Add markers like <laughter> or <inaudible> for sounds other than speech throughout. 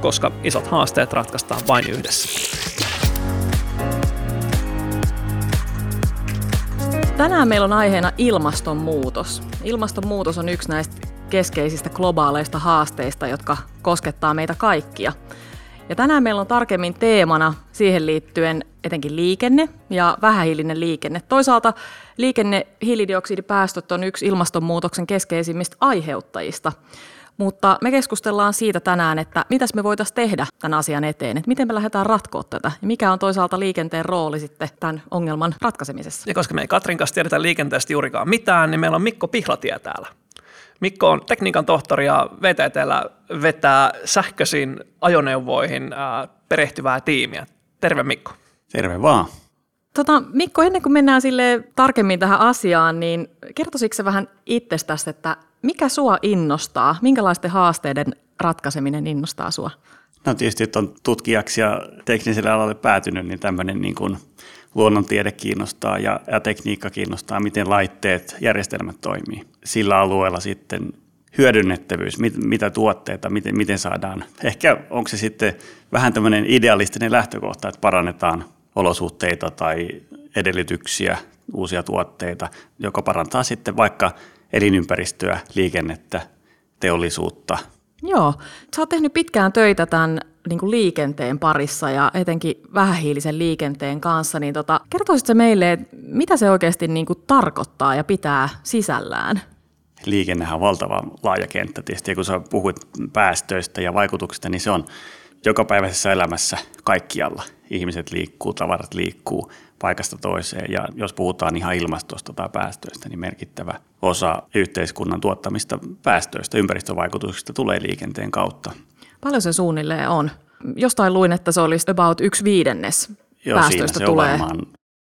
koska isot haasteet ratkaistaan vain yhdessä. Tänään meillä on aiheena ilmastonmuutos. Ilmastonmuutos on yksi näistä keskeisistä globaaleista haasteista, jotka koskettaa meitä kaikkia. Ja tänään meillä on tarkemmin teemana siihen liittyen etenkin liikenne ja vähähiilinen liikenne. Toisaalta liikenne hiilidioksidipäästöt on yksi ilmastonmuutoksen keskeisimmistä aiheuttajista. Mutta me keskustellaan siitä tänään, että mitäs me voitaisiin tehdä tämän asian eteen, että miten me lähdetään ratkoa tätä ja mikä on toisaalta liikenteen rooli sitten tämän ongelman ratkaisemisessa. Ja koska me ei Katrin kanssa tiedetä liikenteestä juurikaan mitään, niin meillä on Mikko Pihlatie täällä. Mikko on tekniikan tohtori ja VTTllä vetää sähköisiin ajoneuvoihin perehtyvää tiimiä. Terve Mikko. Terve vaan. Tota, Mikko, ennen kuin mennään sille tarkemmin tähän asiaan, niin kertoisitko se vähän itsestäsi, että mikä sua innostaa? Minkälaisten haasteiden ratkaiseminen innostaa sua? No tietysti, että on tutkijaksi ja tekniselle alalle päätynyt, niin tämmöinen niin kuin luonnontiede kiinnostaa ja, ja tekniikka kiinnostaa, miten laitteet, järjestelmät toimii. Sillä alueella sitten hyödynnettävyys, mit, mitä tuotteita, miten, miten saadaan. Ehkä onko se sitten vähän tämmöinen idealistinen lähtökohta, että parannetaan olosuhteita tai edellytyksiä, uusia tuotteita, joka parantaa sitten vaikka elinympäristöä, liikennettä, teollisuutta. Joo, sä oot tehnyt pitkään töitä tämän niin kuin liikenteen parissa ja etenkin vähähiilisen liikenteen kanssa, niin tota, kertoisitko meille, mitä se oikeasti niin kuin tarkoittaa ja pitää sisällään? Liikennehän on valtava laaja kenttä tietysti, ja kun sä puhuit päästöistä ja vaikutuksista, niin se on jokapäiväisessä elämässä kaikkialla. Ihmiset liikkuu, tavarat liikkuu paikasta toiseen, ja jos puhutaan ihan ilmastosta tai päästöistä, niin merkittävä osa yhteiskunnan tuottamista päästöistä, ympäristövaikutuksista tulee liikenteen kautta. Paljon se suunnilleen on? Jostain luin, että se olisi about yksi viidennes Joo, päästöistä siinä se tulee on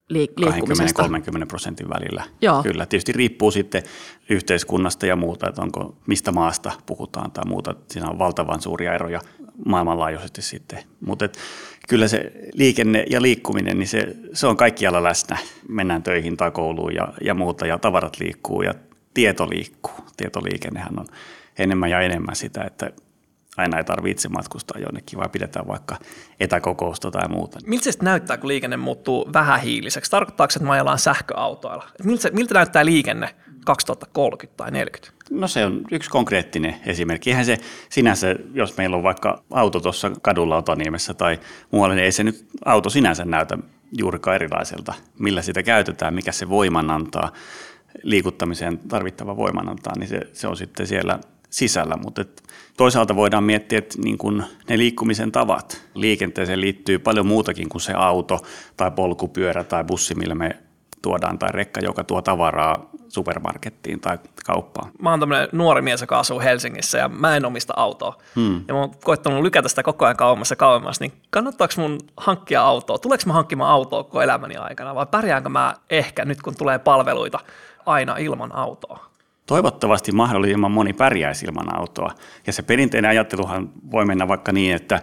liikkumisesta. 20-30 prosentin välillä. Joo. Kyllä, tietysti riippuu sitten yhteiskunnasta ja muuta, että onko, mistä maasta puhutaan tai muuta. Siinä on valtavan suuria eroja maailmanlaajuisesti sitten. Mutta kyllä se liikenne ja liikkuminen, niin se, se on kaikkialla läsnä. Mennään töihin tai kouluun ja, ja muuta ja tavarat liikkuu ja tieto liikkuu. Tietoliikennehän on enemmän ja enemmän sitä, että aina ei tarvitse itse matkustaa jonnekin, vaan pidetään vaikka etäkokousta tai muuta. Miltä se näyttää, kun liikenne muuttuu vähähiiliseksi? Tarkoittaako se, että me ajellaan sähköautoilla? Miltä, miltä näyttää liikenne 2030 tai 40? No se on yksi konkreettinen esimerkki. Eihän se sinänsä, jos meillä on vaikka auto tuossa kadulla Otaniemessä tai muualla, niin ei se nyt auto sinänsä näytä juurikaan erilaiselta. Millä sitä käytetään, mikä se voiman antaa, liikuttamiseen tarvittava voiman antaa, niin se, se on sitten siellä sisällä, mutta toisaalta voidaan miettiä, että niin kuin ne liikkumisen tavat liikenteeseen liittyy paljon muutakin kuin se auto tai polkupyörä tai bussi, millä me tuodaan tai rekka, joka tuo tavaraa supermarkettiin tai kauppaan. Mä oon tämmöinen nuori mies, joka asuu Helsingissä ja mä en omista autoa. Hmm. Ja mä oon koettanut lykätä sitä koko ajan kauemmas ja kauemmas, niin kannattaako mun hankkia autoa? Tuleeko mä hankkimaan autoa koko elämäni aikana vai pärjäänkö mä ehkä nyt kun tulee palveluita aina ilman autoa? Toivottavasti mahdollisimman moni pärjäisi ilman autoa. Ja se perinteinen ajatteluhan voi mennä vaikka niin, että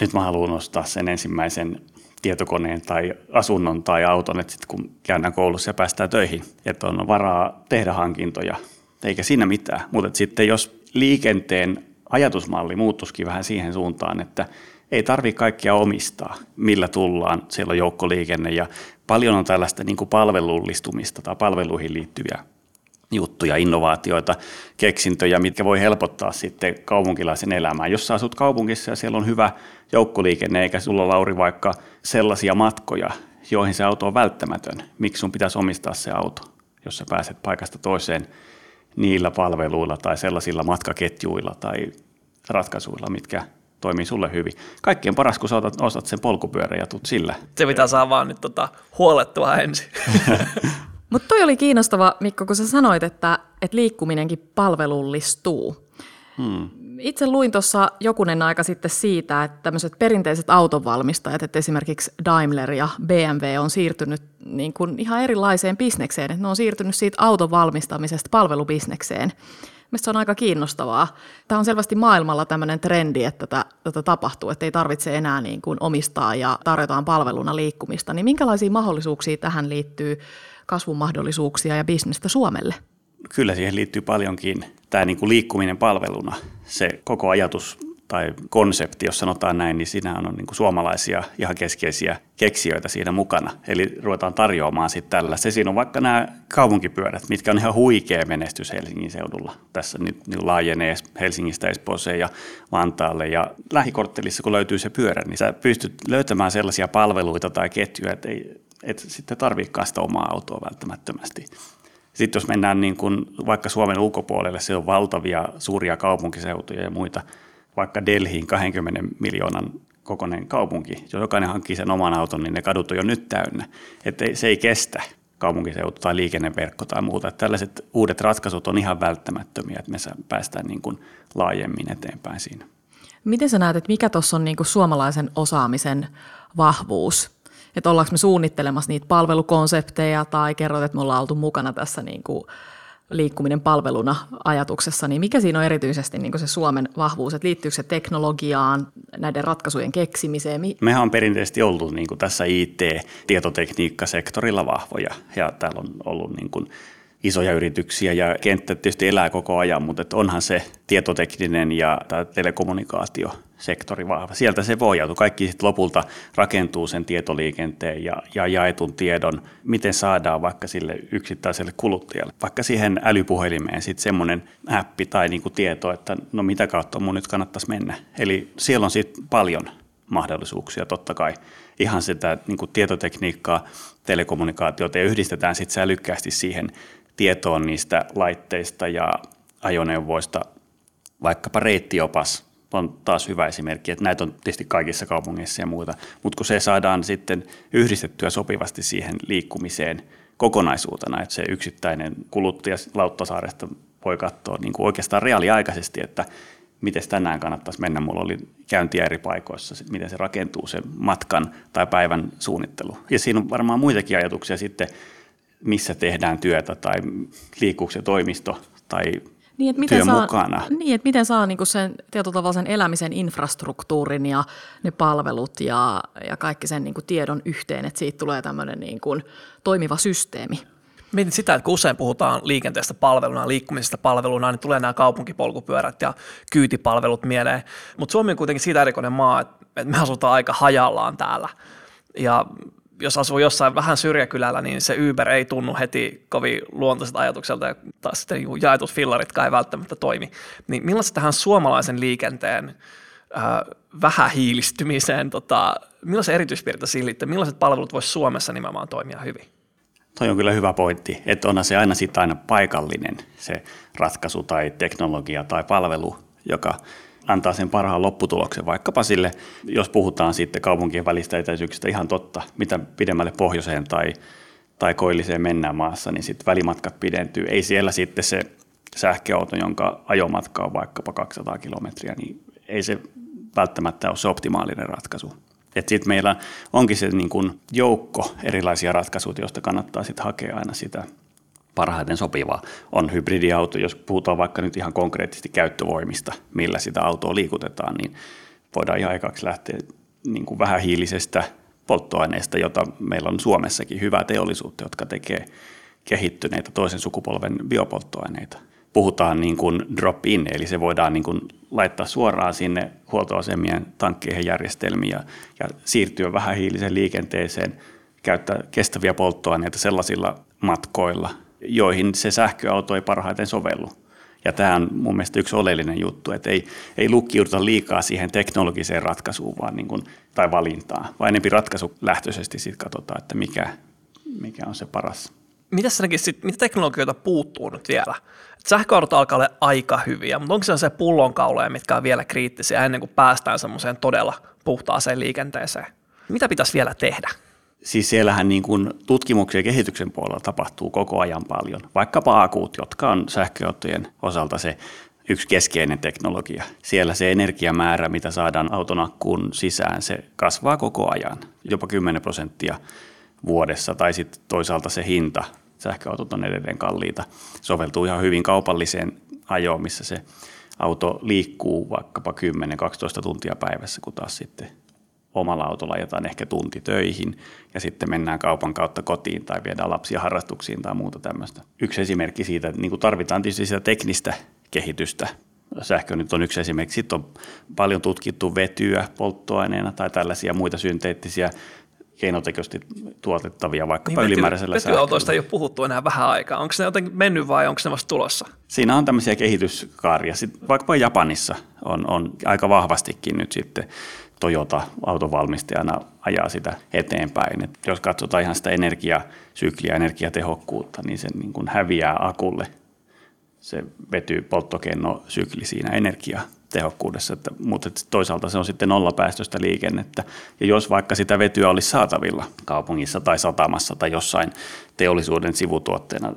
nyt mä haluan ostaa sen ensimmäisen tietokoneen tai asunnon tai auton, että sitten kun käydään koulussa ja päästään töihin, että on varaa tehdä hankintoja, eikä siinä mitään. Mutta sitten jos liikenteen ajatusmalli muuttuisikin vähän siihen suuntaan, että ei tarvitse kaikkia omistaa, millä tullaan, siellä on joukkoliikenne ja paljon on tällaista niin kuin palvelullistumista tai palveluihin liittyviä juttuja, innovaatioita, keksintöjä, mitkä voi helpottaa sitten kaupunkilaisen elämää. Jos sä asut kaupungissa ja siellä on hyvä joukkoliikenne, eikä sulla Lauri vaikka sellaisia matkoja, joihin se auto on välttämätön, miksi sun pitäisi omistaa se auto, jos sä pääset paikasta toiseen niillä palveluilla tai sellaisilla matkaketjuilla tai ratkaisuilla, mitkä toimii sulle hyvin. Kaikkien paras, kun sä otat, ostat sen polkupyörän ja tuut sillä. Se pitää saa vaan nyt tota, huolettua ensin. <laughs> Mutta toi oli kiinnostava, Mikko, kun sä sanoit, että, että liikkuminenkin palvelullistuu. Hmm. Itse luin tuossa jokunen aika sitten siitä, että tämmöiset perinteiset autonvalmistajat, että esimerkiksi Daimler ja BMW on siirtynyt niin kuin ihan erilaiseen bisnekseen. Että ne on siirtynyt siitä auton valmistamisesta palvelubisnekseen. Mielestäni se on aika kiinnostavaa. Tämä on selvästi maailmalla tämmöinen trendi, että tätä, tätä tapahtuu, että ei tarvitse enää niin kuin omistaa ja tarjotaan palveluna liikkumista. Niin minkälaisia mahdollisuuksia tähän liittyy, kasvun mahdollisuuksia ja bisnestä Suomelle? Kyllä siihen liittyy paljonkin tämä niin kuin liikkuminen palveluna. Se koko ajatus tai konsepti, jos sanotaan näin, niin siinä on niin kuin suomalaisia ihan keskeisiä keksijöitä siinä mukana. Eli ruvetaan tarjoamaan sitten tällä. Se siinä on vaikka nämä kaupunkipyörät, mitkä on ihan huikea menestys Helsingin seudulla. Tässä nyt niin laajenee Helsingistä Espooseen ja Vantaalle. Ja lähikorttelissa, kun löytyy se pyörä, niin sä pystyt löytämään sellaisia palveluita tai ketjuja, että ei et sitten tarvitsekaan sitä omaa autoa välttämättömästi. Sitten jos mennään niin kuin vaikka Suomen ulkopuolelle, se on valtavia suuria kaupunkiseutuja ja muita, vaikka Delhiin 20 miljoonan kokoinen kaupunki, jos jokainen hankkii sen oman auton, niin ne kadut on jo nyt täynnä. Että se ei kestä kaupunkiseutu tai liikenneverkko tai muuta. Että tällaiset uudet ratkaisut on ihan välttämättömiä, että me päästään niin kuin laajemmin eteenpäin siinä. Miten sä näet, että mikä tuossa on niin kuin suomalaisen osaamisen vahvuus? Että ollaanko me suunnittelemassa niitä palvelukonsepteja tai kerroit, että me ollaan oltu mukana tässä niin kuin liikkuminen palveluna ajatuksessa, niin mikä siinä on erityisesti niin se Suomen vahvuus, että liittyykö se teknologiaan, näiden ratkaisujen keksimiseen? Mehän on perinteisesti ollut niin kuin tässä IT-tietotekniikkasektorilla vahvoja ja täällä on ollut niin kuin isoja yrityksiä ja kenttä tietysti elää koko ajan, mutta onhan se tietotekninen ja telekommunikaatio sektori vahva. Sieltä se voi Kaikki sitten lopulta rakentuu sen tietoliikenteen ja, ja jaetun tiedon, miten saadaan vaikka sille yksittäiselle kuluttajalle, vaikka siihen älypuhelimeen sitten semmoinen appi tai niinku tieto, että no mitä kautta mun nyt kannattaisi mennä. Eli siellä on sitten paljon mahdollisuuksia totta kai. Ihan sitä niin kuin tietotekniikkaa, telekommunikaatiota ja yhdistetään sitten älykkäästi siihen tietoon niistä laitteista ja ajoneuvoista, vaikkapa reittiopas on taas hyvä esimerkki, että näitä on tietysti kaikissa kaupungeissa ja muuta, mutta kun se saadaan sitten yhdistettyä sopivasti siihen liikkumiseen kokonaisuutena, että se yksittäinen kuluttaja Lauttasaaresta voi katsoa niin kuin oikeastaan reaaliaikaisesti, että miten tänään kannattaisi mennä. Mulla oli käyntiä eri paikoissa, miten se rakentuu se matkan tai päivän suunnittelu. Ja siinä on varmaan muitakin ajatuksia sitten, missä tehdään työtä tai liikkuuko se toimisto tai niin, että miten saa, mukana. Niin, että miten saa niin sen tietyllä tavalla sen elämisen infrastruktuurin ja ne palvelut ja, ja kaikki sen niin tiedon yhteen, että siitä tulee tämmöinen niin kuin toimiva systeemi. Mietin sitä, että kun usein puhutaan liikenteestä palveluna, liikkumisesta palveluna, niin tulee nämä kaupunkipolkupyörät ja kyytipalvelut mieleen. Mutta Suomi on kuitenkin siitä erikoinen maa, että me asutaan aika hajallaan täällä. Ja jos asuu jossain vähän syrjäkylällä, niin se Uber ei tunnu heti kovin luontoiselta ajatukselta ja taas sitten niin jaetut fillaritkaan ei välttämättä toimi. Niin millaista tähän suomalaisen liikenteen äh, vähähiilistymiseen, tota, millaisia erityispiirteitä siihen liittyy, millaiset palvelut voisi Suomessa nimenomaan toimia hyvin? Toi on kyllä hyvä pointti, että onhan se aina sitten aina paikallinen se ratkaisu tai teknologia tai palvelu, joka antaa sen parhaan lopputuloksen vaikkapa sille, jos puhutaan sitten kaupunkien välistä etäisyyksistä ihan totta, mitä pidemmälle pohjoiseen tai, tai koilliseen mennään maassa, niin sitten välimatkat pidentyy. Ei siellä sitten se sähköauto, jonka ajomatka on vaikkapa 200 kilometriä, niin ei se välttämättä ole se optimaalinen ratkaisu. Sitten meillä onkin se niin kuin joukko erilaisia ratkaisuja, joista kannattaa sitten hakea aina sitä parhaiten sopivaa on hybridiauto. Jos puhutaan vaikka nyt ihan konkreettisesti käyttövoimista, millä sitä autoa liikutetaan, niin voidaan ihan aikaksi lähteä niin kuin vähähiilisestä polttoaineesta, jota meillä on Suomessakin hyvää teollisuutta, jotka tekee kehittyneitä toisen sukupolven biopolttoaineita. Puhutaan niin kuin drop-in, eli se voidaan niin kuin laittaa suoraan sinne huoltoasemien tankkeihin järjestelmiin ja, ja siirtyä vähähiiliseen liikenteeseen, käyttää kestäviä polttoaineita sellaisilla matkoilla, joihin se sähköauto ei parhaiten sovellu. Ja tämä on mun mielestä yksi oleellinen juttu, että ei, ei lukkiuduta liikaa siihen teknologiseen ratkaisuun vaan niin kuin, tai valintaan, vaan enemmän ratkaisulähtöisesti sitten katsotaan, että mikä, mikä on se paras. Mitä sit, mitä teknologioita puuttuu nyt vielä? Sähköautot alkaa olla aika hyviä, mutta onko se pullonkauloja, mitkä on vielä kriittisiä ennen kuin päästään semmoiseen todella puhtaaseen liikenteeseen? Mitä pitäisi vielä tehdä? Siis siellähän niin kuin tutkimuksen ja kehityksen puolella tapahtuu koko ajan paljon. Vaikkapa akut, jotka on sähköautojen osalta se yksi keskeinen teknologia. Siellä se energiamäärä, mitä saadaan auton akkuun sisään, se kasvaa koko ajan, jopa 10 prosenttia vuodessa, tai sitten toisaalta se hinta, sähköautot on edelleen kalliita, soveltuu ihan hyvin kaupalliseen ajoon, missä se auto liikkuu vaikkapa 10-12 tuntia päivässä, kun taas sitten omalla autolla ajetaan ehkä tunti töihin ja sitten mennään kaupan kautta kotiin tai viedään lapsia harrastuksiin tai muuta tämmöistä. Yksi esimerkki siitä, että niin tarvitaan tietysti sitä teknistä kehitystä. Sähkö nyt on yksi esimerkki. Sitten on paljon tutkittu vetyä polttoaineena tai tällaisia muita synteettisiä keinotekoisesti tuotettavia vaikkapa niin ylimääräisellä vety, Vetyautoista ei ole puhuttu enää vähän aikaa. Onko se jotenkin mennyt vai onko se vasta tulossa? Siinä on tämmöisiä kehityskaaria. Sitten vaikkapa Japanissa on, on aika vahvastikin nyt sitten Toyota autovalmistajana ajaa sitä eteenpäin. Et jos katsotaan ihan sitä energiasykliä, energiatehokkuutta, niin se niin kuin häviää akulle se vety polttokennosykli siinä energiatehokkuudessa, että, mutta toisaalta se on sitten nollapäästöistä liikennettä. Ja jos vaikka sitä vetyä olisi saatavilla kaupungissa tai satamassa tai jossain teollisuuden sivutuotteena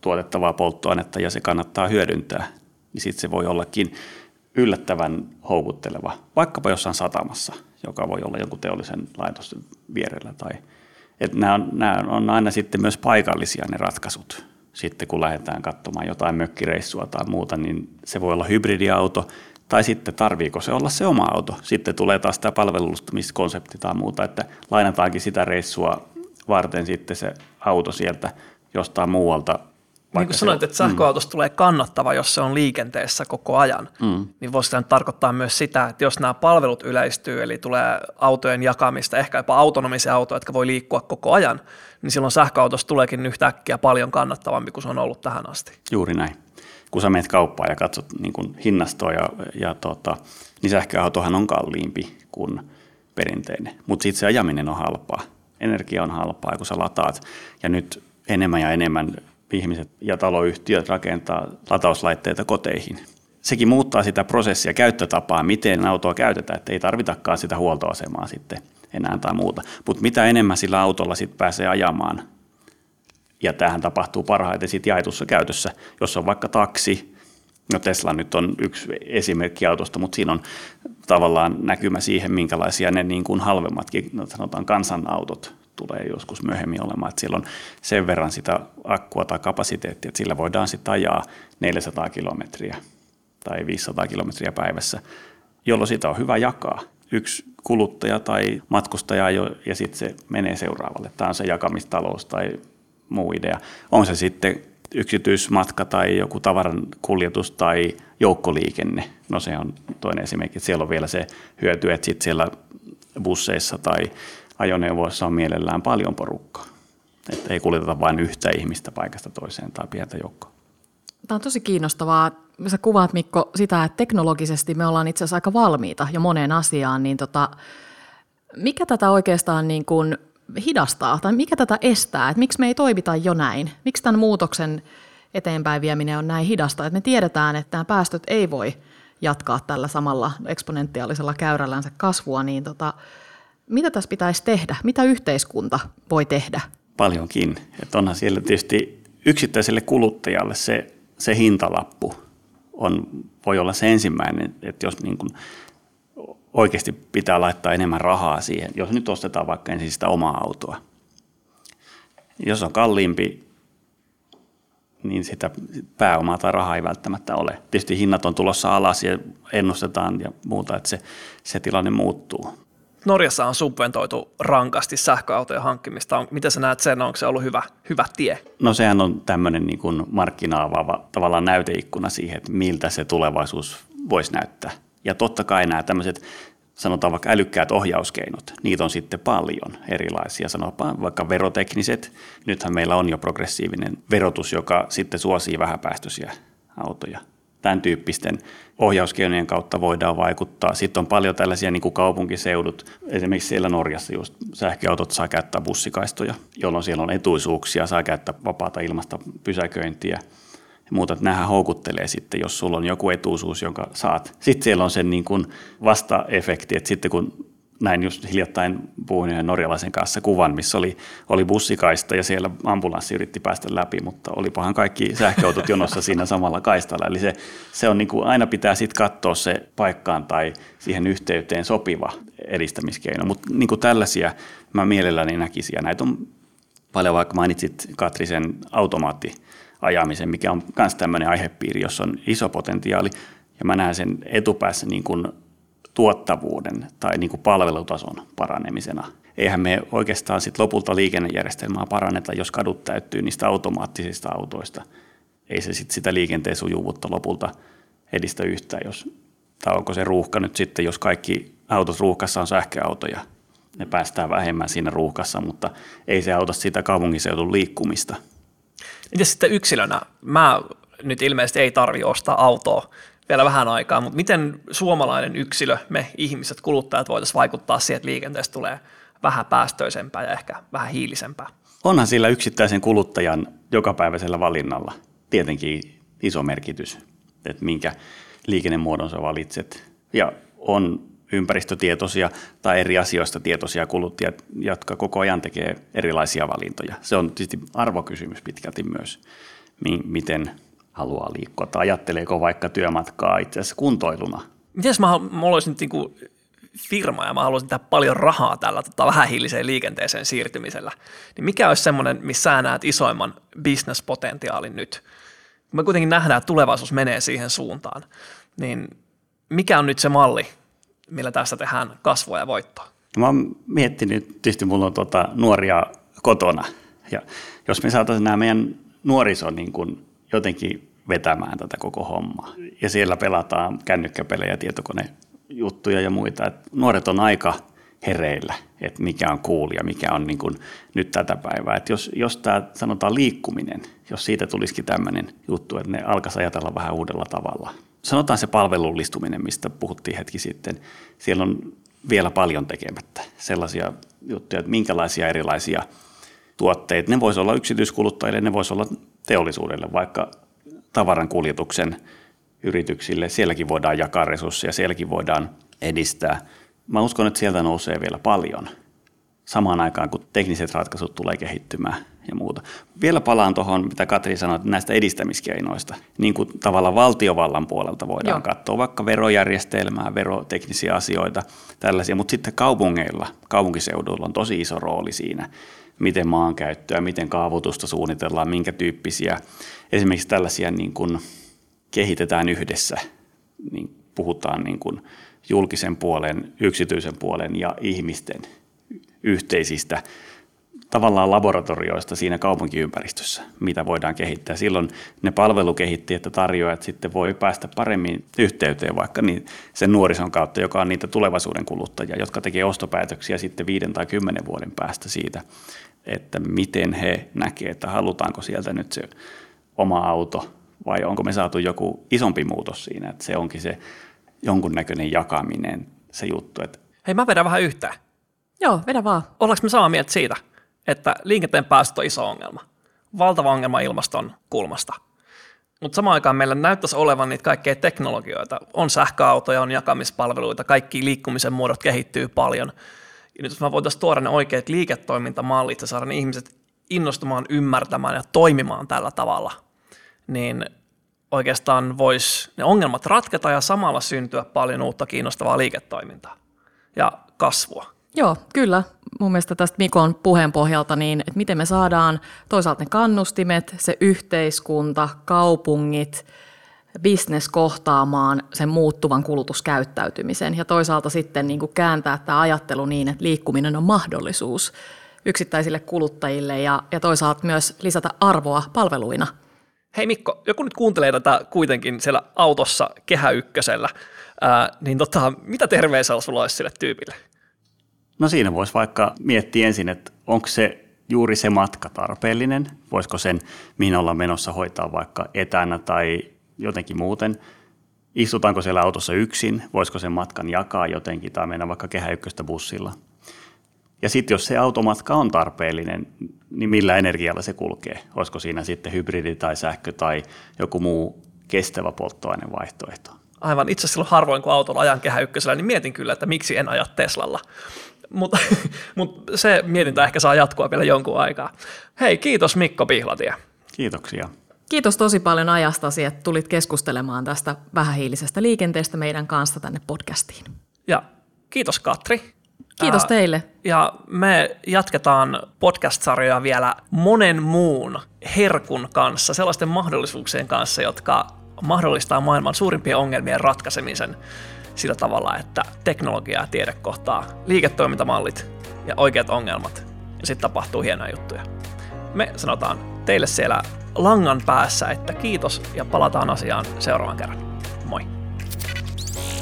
tuotettavaa polttoainetta ja se kannattaa hyödyntää, niin sitten se voi ollakin yllättävän houkutteleva, vaikkapa jossain satamassa, joka voi olla jonkun teollisen laitosten vierellä. Tai, että nämä, on, nämä on aina sitten myös paikallisia ne ratkaisut. Sitten kun lähdetään katsomaan jotain mökkireissua tai muuta, niin se voi olla hybridiauto, tai sitten tarviiko se olla se oma auto. Sitten tulee taas tämä palvelustamiskonsepti tai muuta, että lainataankin sitä reissua varten sitten se auto sieltä jostain muualta niin kuin sanoit, että sähköautosta mm. tulee kannattava, jos se on liikenteessä koko ajan, mm. niin voisi tämä tarkoittaa myös sitä, että jos nämä palvelut yleistyy, eli tulee autojen jakamista, ehkä jopa autonomisia autoja, jotka voi liikkua koko ajan, niin silloin sähköautosta tuleekin yhtäkkiä paljon kannattavampi kuin se on ollut tähän asti. Juuri näin. Kun sä menet kauppaan ja katsot niin kuin hinnastoa, ja, ja tota, niin sähköautohan on kalliimpi kuin perinteinen, mutta sitten se ajaminen on halpaa. Energia on halpaa, kun sä lataat. Ja nyt enemmän ja enemmän ihmiset ja taloyhtiöt rakentaa latauslaitteita koteihin. Sekin muuttaa sitä prosessia, käyttötapaa, miten autoa käytetään, että ei tarvitakaan sitä huoltoasemaa sitten enää tai muuta. Mutta mitä enemmän sillä autolla sitten pääsee ajamaan, ja tähän tapahtuu parhaiten sitten jaetussa käytössä, jos on vaikka taksi, No Tesla nyt on yksi esimerkki autosta, mutta siinä on tavallaan näkymä siihen, minkälaisia ne niin kuin halvemmatkin, no sanotaan kansanautot tulee joskus myöhemmin olemaan, että siellä on sen verran sitä akkua tai kapasiteettia, että sillä voidaan sitten ajaa 400 kilometriä tai 500 kilometriä päivässä, jolloin sitä on hyvä jakaa. Yksi kuluttaja tai matkustaja jo, ja sitten se menee seuraavalle. Tämä on se jakamistalous tai muu idea. On se sitten yksityismatka tai joku tavaran kuljetus tai joukkoliikenne. No se on toinen esimerkki. Siellä on vielä se hyöty, että sitten siellä busseissa tai ajoneuvoissa on mielellään paljon porukkaa. Että ei kuljeteta vain yhtä ihmistä paikasta toiseen tai pientä joukkoa. Tämä on tosi kiinnostavaa. Sä kuvaat Mikko sitä, että teknologisesti me ollaan itse asiassa aika valmiita jo moneen asiaan, niin tota, mikä tätä oikeastaan niin kuin hidastaa tai mikä tätä estää, että miksi me ei toimita jo näin? Miksi tämän muutoksen eteenpäin vieminen on näin hidasta, että me tiedetään, että nämä päästöt ei voi jatkaa tällä samalla eksponentiaalisella käyrällänsä kasvua, niin tota, mitä tässä pitäisi tehdä? Mitä yhteiskunta voi tehdä? Paljonkin. Että onhan siellä tietysti yksittäiselle kuluttajalle se, se hintalappu on, voi olla se ensimmäinen, että jos niin kuin oikeasti pitää laittaa enemmän rahaa siihen, jos nyt ostetaan vaikka ensin sitä omaa autoa. Jos on kalliimpi, niin sitä pääomaa tai rahaa ei välttämättä ole. Tietysti hinnat on tulossa alas ja ennustetaan ja muuta, että se, se tilanne muuttuu. Norjassa on subventoitu rankasti sähköautojen hankkimista. Miten sä näet sen, onko se ollut hyvä, hyvä tie? No sehän on tämmöinen niin kuin markkinaavaava tavallaan näyteikkuna siihen, että miltä se tulevaisuus voisi näyttää. Ja totta kai nämä tämmöiset sanotaan vaikka älykkäät ohjauskeinot, niitä on sitten paljon erilaisia, sanotaan vaikka verotekniset. Nythän meillä on jo progressiivinen verotus, joka sitten suosii vähäpäästöisiä autoja tämän tyyppisten ohjauskeinojen kautta voidaan vaikuttaa. Sitten on paljon tällaisia niin kuin kaupunkiseudut, esimerkiksi siellä Norjassa just sähköautot saa käyttää bussikaistoja, jolloin siellä on etuisuuksia, saa käyttää vapaata ilmasta pysäköintiä ja muuta. Nämähän houkuttelee sitten, jos sulla on joku etuisuus, jonka saat. Sitten siellä on sen niin kuin vastaefekti, että sitten kun näin just hiljattain puhuin yhden norjalaisen kanssa kuvan, missä oli, oli bussikaista ja siellä ambulanssi yritti päästä läpi, mutta olipahan kaikki sähköautot jonossa siinä samalla kaistalla. Eli se, se on niin kuin, aina pitää sitten katsoa se paikkaan tai siihen yhteyteen sopiva edistämiskeino. Mutta niin kuin tällaisia mä mielelläni näkisin ja näitä on paljon, vaikka mainitsit Katri sen automaattiajamisen, mikä on myös tämmöinen aihepiiri, jossa on iso potentiaali ja mä näen sen etupäässä niin kuin tuottavuuden tai niin kuin palvelutason paranemisena. Eihän me oikeastaan sit lopulta liikennejärjestelmää paranneta, jos kadut täyttyy niistä automaattisista autoista. Ei se sit sitä liikenteen sujuvuutta lopulta edistä yhtään, jos, tai onko se ruuhka nyt sitten, jos kaikki autot ruuhkassa on sähköautoja. Ne päästään vähemmän siinä ruuhkassa, mutta ei se auta sitä kaupunkiseudun liikkumista. Miten sitten yksilönä? Mä nyt ilmeisesti ei tarvi ostaa autoa vielä vähän aikaa, mutta miten suomalainen yksilö, me ihmiset, kuluttajat voitaisiin vaikuttaa siihen, että liikenteestä tulee vähän päästöisempää ja ehkä vähän hiilisempää? Onhan sillä yksittäisen kuluttajan jokapäiväisellä valinnalla tietenkin iso merkitys, että minkä liikennemuodon sä valitset. Ja on ympäristötietoisia tai eri asioista tietoisia kuluttajia, jotka koko ajan tekee erilaisia valintoja. Se on tietysti arvokysymys pitkälti myös, miten haluaa liikkua tai ajatteleeko vaikka työmatkaa itse asiassa kuntoiluna. Miten jos mä, mä olisin niin firma ja mä haluaisin tehdä paljon rahaa tällä tota, vähähiiliseen liikenteeseen siirtymisellä, niin mikä olisi semmoinen, missä sä näet isoimman bisnespotentiaalin nyt? Me kuitenkin nähdään, että tulevaisuus menee siihen suuntaan, niin mikä on nyt se malli, millä tässä tehdään kasvua ja voittoa? Mä oon miettinyt, tietysti mulla on tota nuoria kotona, ja jos me saataisiin nämä meidän nuoriso niin kuin jotenkin vetämään tätä koko hommaa. Ja siellä pelataan kännykkäpelejä, tietokonejuttuja ja muita. Et nuoret on aika hereillä, että mikä on cool ja mikä on niin nyt tätä päivää. Et jos, jos tämä sanotaan liikkuminen, jos siitä tulisikin tämmöinen juttu, että ne alkaisi ajatella vähän uudella tavalla. Sanotaan se palvelullistuminen, mistä puhuttiin hetki sitten. Siellä on vielä paljon tekemättä sellaisia juttuja, että minkälaisia erilaisia tuotteita. Ne voisi olla yksityiskuluttajille, ne voisi olla teollisuudelle, vaikka tavaran kuljetuksen yrityksille. Sielläkin voidaan jakaa resursseja, sielläkin voidaan edistää. Mä uskon, että sieltä nousee vielä paljon samaan aikaan, kun tekniset ratkaisut tulee kehittymään ja muuta. Vielä palaan tuohon, mitä Katri sanoi, näistä edistämiskeinoista. Niin kuin tavallaan valtiovallan puolelta voidaan Joo. katsoa vaikka verojärjestelmää, veroteknisiä asioita, tällaisia, mutta sitten kaupungeilla, kaupunkiseuduilla on tosi iso rooli siinä miten maankäyttöä, miten kaavoitusta suunnitellaan, minkä tyyppisiä. Esimerkiksi tällaisia niin kuin kehitetään yhdessä, niin puhutaan niin kuin julkisen puolen, yksityisen puolen ja ihmisten yhteisistä tavallaan laboratorioista siinä kaupunkiympäristössä, mitä voidaan kehittää. Silloin ne palvelukehittäjät ja tarjoajat sitten voi päästä paremmin yhteyteen vaikka niin sen nuorison kautta, joka on niitä tulevaisuuden kuluttajia, jotka tekee ostopäätöksiä sitten viiden tai kymmenen vuoden päästä siitä, että miten he näkevät, että halutaanko sieltä nyt se oma auto vai onko me saatu joku isompi muutos siinä, että se onkin se jonkunnäköinen jakaminen, se juttu. Että Hei, mä vedän vähän yhtään. Joo, vedä vaan. Ollaanko me samaa mieltä siitä, että liikenteen päästöt on iso ongelma? Valtava ongelma ilmaston kulmasta. Mutta samaan aikaan meillä näyttäisi olevan niitä kaikkeja teknologioita. On sähköautoja, on jakamispalveluita, kaikki liikkumisen muodot kehittyy paljon – ja nyt jos me voitaisiin tuoda ne oikeat liiketoimintamallit ja saada ne ihmiset innostumaan, ymmärtämään ja toimimaan tällä tavalla, niin oikeastaan voisi ne ongelmat ratketa ja samalla syntyä paljon uutta kiinnostavaa liiketoimintaa ja kasvua. Joo, kyllä. Mun mielestä tästä Mikon puheen pohjalta, niin että miten me saadaan toisaalta ne kannustimet, se yhteiskunta, kaupungit – business kohtaamaan sen muuttuvan kulutuskäyttäytymisen ja toisaalta sitten niin kuin kääntää tämä ajattelu niin, että liikkuminen on mahdollisuus yksittäisille kuluttajille ja, ja toisaalta myös lisätä arvoa palveluina. Hei Mikko, joku nyt kuuntelee tätä kuitenkin siellä autossa kehä ykkösellä, ää, niin tota, mitä terveisiä sulla olisi sille tyypille? No siinä voisi vaikka miettiä ensin, että onko se juuri se matka tarpeellinen, voisiko sen, mihin ollaan menossa, hoitaa vaikka etänä tai jotenkin muuten. Istutaanko siellä autossa yksin, voisiko sen matkan jakaa jotenkin tai mennä vaikka kehä ykköstä bussilla. Ja sitten jos se automatka on tarpeellinen, niin millä energialla se kulkee? Olisiko siinä sitten hybridi tai sähkö tai joku muu kestävä polttoainevaihtoehto? Aivan. Itse silloin harvoin, kun autolla ajan kehä ykkösellä, niin mietin kyllä, että miksi en aja Teslalla. Mutta <laughs> mut se mietintä ehkä saa jatkua vielä jonkun aikaa. Hei, kiitos Mikko Pihlatie. Kiitoksia. Kiitos tosi paljon ajastasi, että tulit keskustelemaan tästä vähähiilisestä liikenteestä meidän kanssa tänne podcastiin. Ja kiitos Katri. Kiitos teille. Ja me jatketaan podcast-sarjoja vielä monen muun herkun kanssa, sellaisten mahdollisuuksien kanssa, jotka mahdollistaa maailman suurimpien ongelmien ratkaisemisen sillä tavalla, että teknologia ja tiede kohtaa liiketoimintamallit ja oikeat ongelmat, ja sitten tapahtuu hienoja juttuja. Me sanotaan teille siellä langan päässä, että kiitos ja palataan asiaan seuraavan kerran. Moi!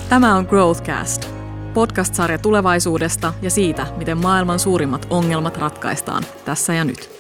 Tämä on Growthcast, podcast-sarja tulevaisuudesta ja siitä, miten maailman suurimmat ongelmat ratkaistaan tässä ja nyt.